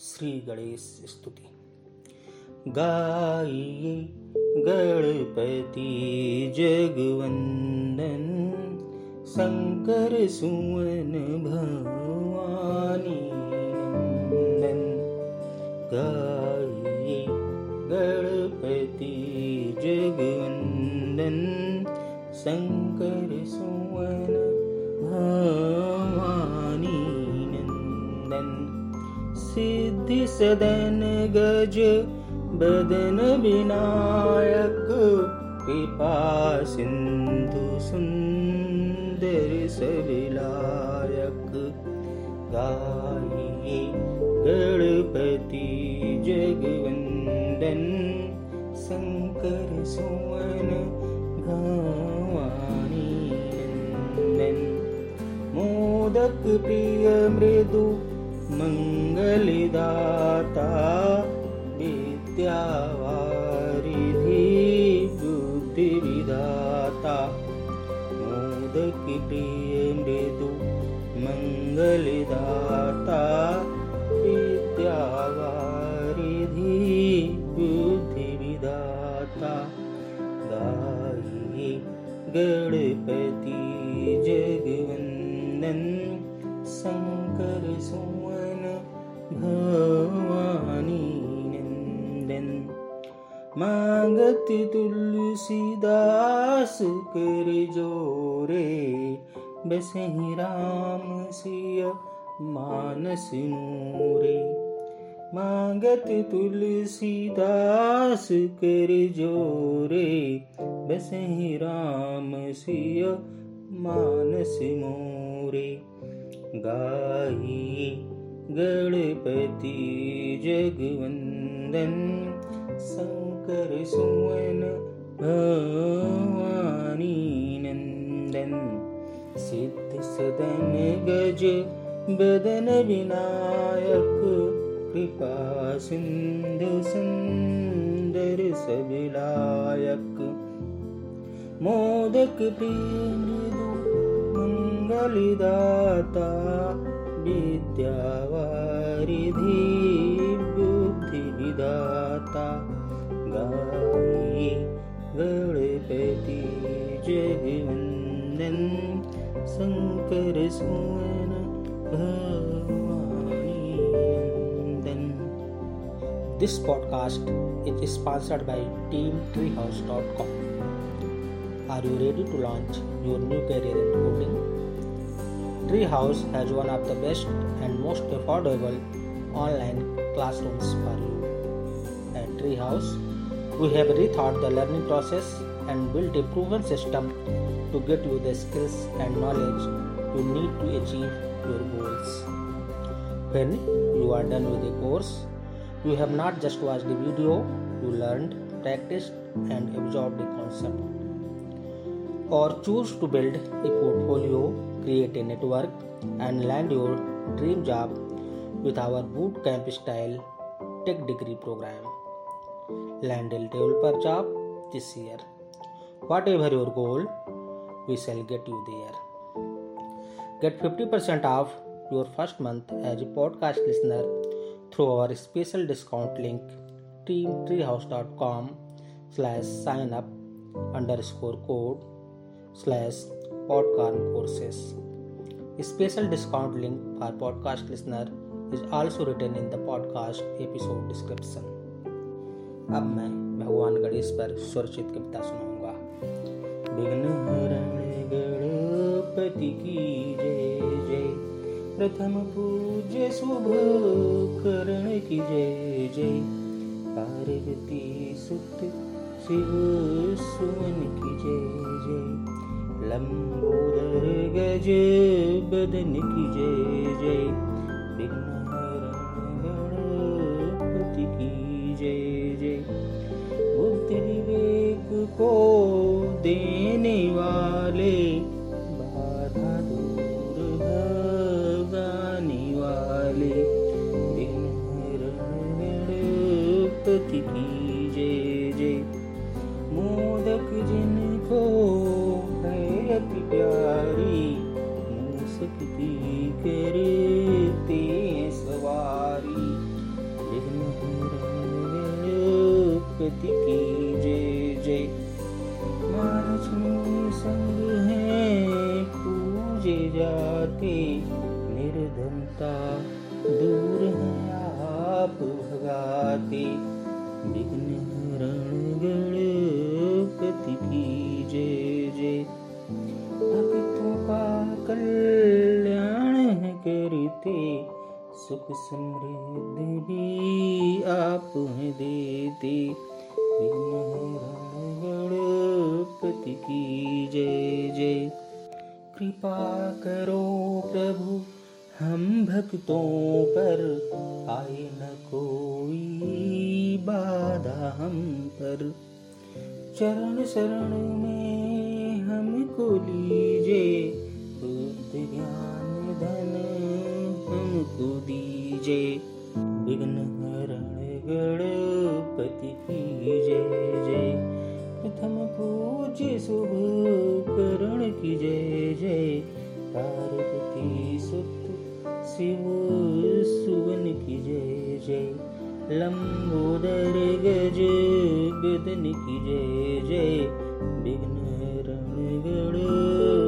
श्रीगणेश स्तुति। गाय गणपति जगवन्दन् भवानी भवानिन् गाय गणपति जगवन्दन् सदन गज बदन विनायक कृपा सिंधु सुंदर सविलायक। गाइए गणपति जगवंदन शंकर सुवन भवानी नंदन। मोदक प्रिय मृदु मंगलदाता विद्यावारिधि बुद्धिविधाता। मोदक प्रिय मृदु मंगलदाता विद्यावारिधि बुद्धिविधाता। गाइए गणपति जगवंदन शंकर सुवन भवानी नंदन मांगत तुलसीदास कर जोरे बसहि राम सिय मानस नूरे। मांगत तुलसीदास कर जोरे बसहि राम सिय मानस मोरे गाइए गणपति जगवन्दन् शङ्कर सुवन भवानि नन्दन् सिद्ध सदन गज बदन विनायक कृपा सिन्धु सुन्दर सविलायक मोदक पीठ पङ्गलदाता विद्यावारिधि बुद्धि विदाता गणपति जगवंदन शंकर सुवन This podcast is sponsored by TeamTreehouse.com. Are you ready to launch your new career in coding? Treehouse has one of the best and most affordable online classrooms for you. At Treehouse, we have rethought the learning process and built a proven system to get you the skills and knowledge you need to achieve your goals. When you are done with a course, you have not just watched the video, you learned, practiced, and absorbed the concept. Or choose to build a portfolio, create a network, and land your dream job with our bootcamp style tech degree program. Land a developer job this year. Whatever your goal, we shall get you there. Get 50% off your first month as a podcast listener through our special discount link teamtreehouse.com slash sign up underscore code podcast courses. A special discount link for podcast listener is also written in the podcast episode description. अब मैं भगवान गणेश पर स्वरचित कविता सुनाऊँगा गणपति की जय जय प्रथम पूज्य शुभ करण की जय जय पार्वती सुत शिव सुवन की जय जय लंबोदर गज बदन की जय जय विघ्न हरण गणपति की जय जय बुद्धि विवेक को देने वाले, बाधा दूर भगाने वाले विघ्न गणपति की जय जय मोदक जिनको प्यारी मुसकती करते सवारी। पति की जय। जय संग है, पूजे जाते निर्धनता दूर है, आप भगाते। विघ्न करते सुख समृद्धि भी आप हैं देते। गणपति की जय जय। कृपा करो प्रभु, हम भक्तों पर। आए न कोई बाधा हम पर। चरण शरण में हमको लीजिए। बुद्ध ज्ञान धन को दीजे, विघ्न हरण गणपति की जय जय। प्रथम पूज्य शुभ करण की जय जय। पार्वती सुत शिव सुवन की जय जय। लंबोदर गज बदन की जय जय। विघ्न रण गणपति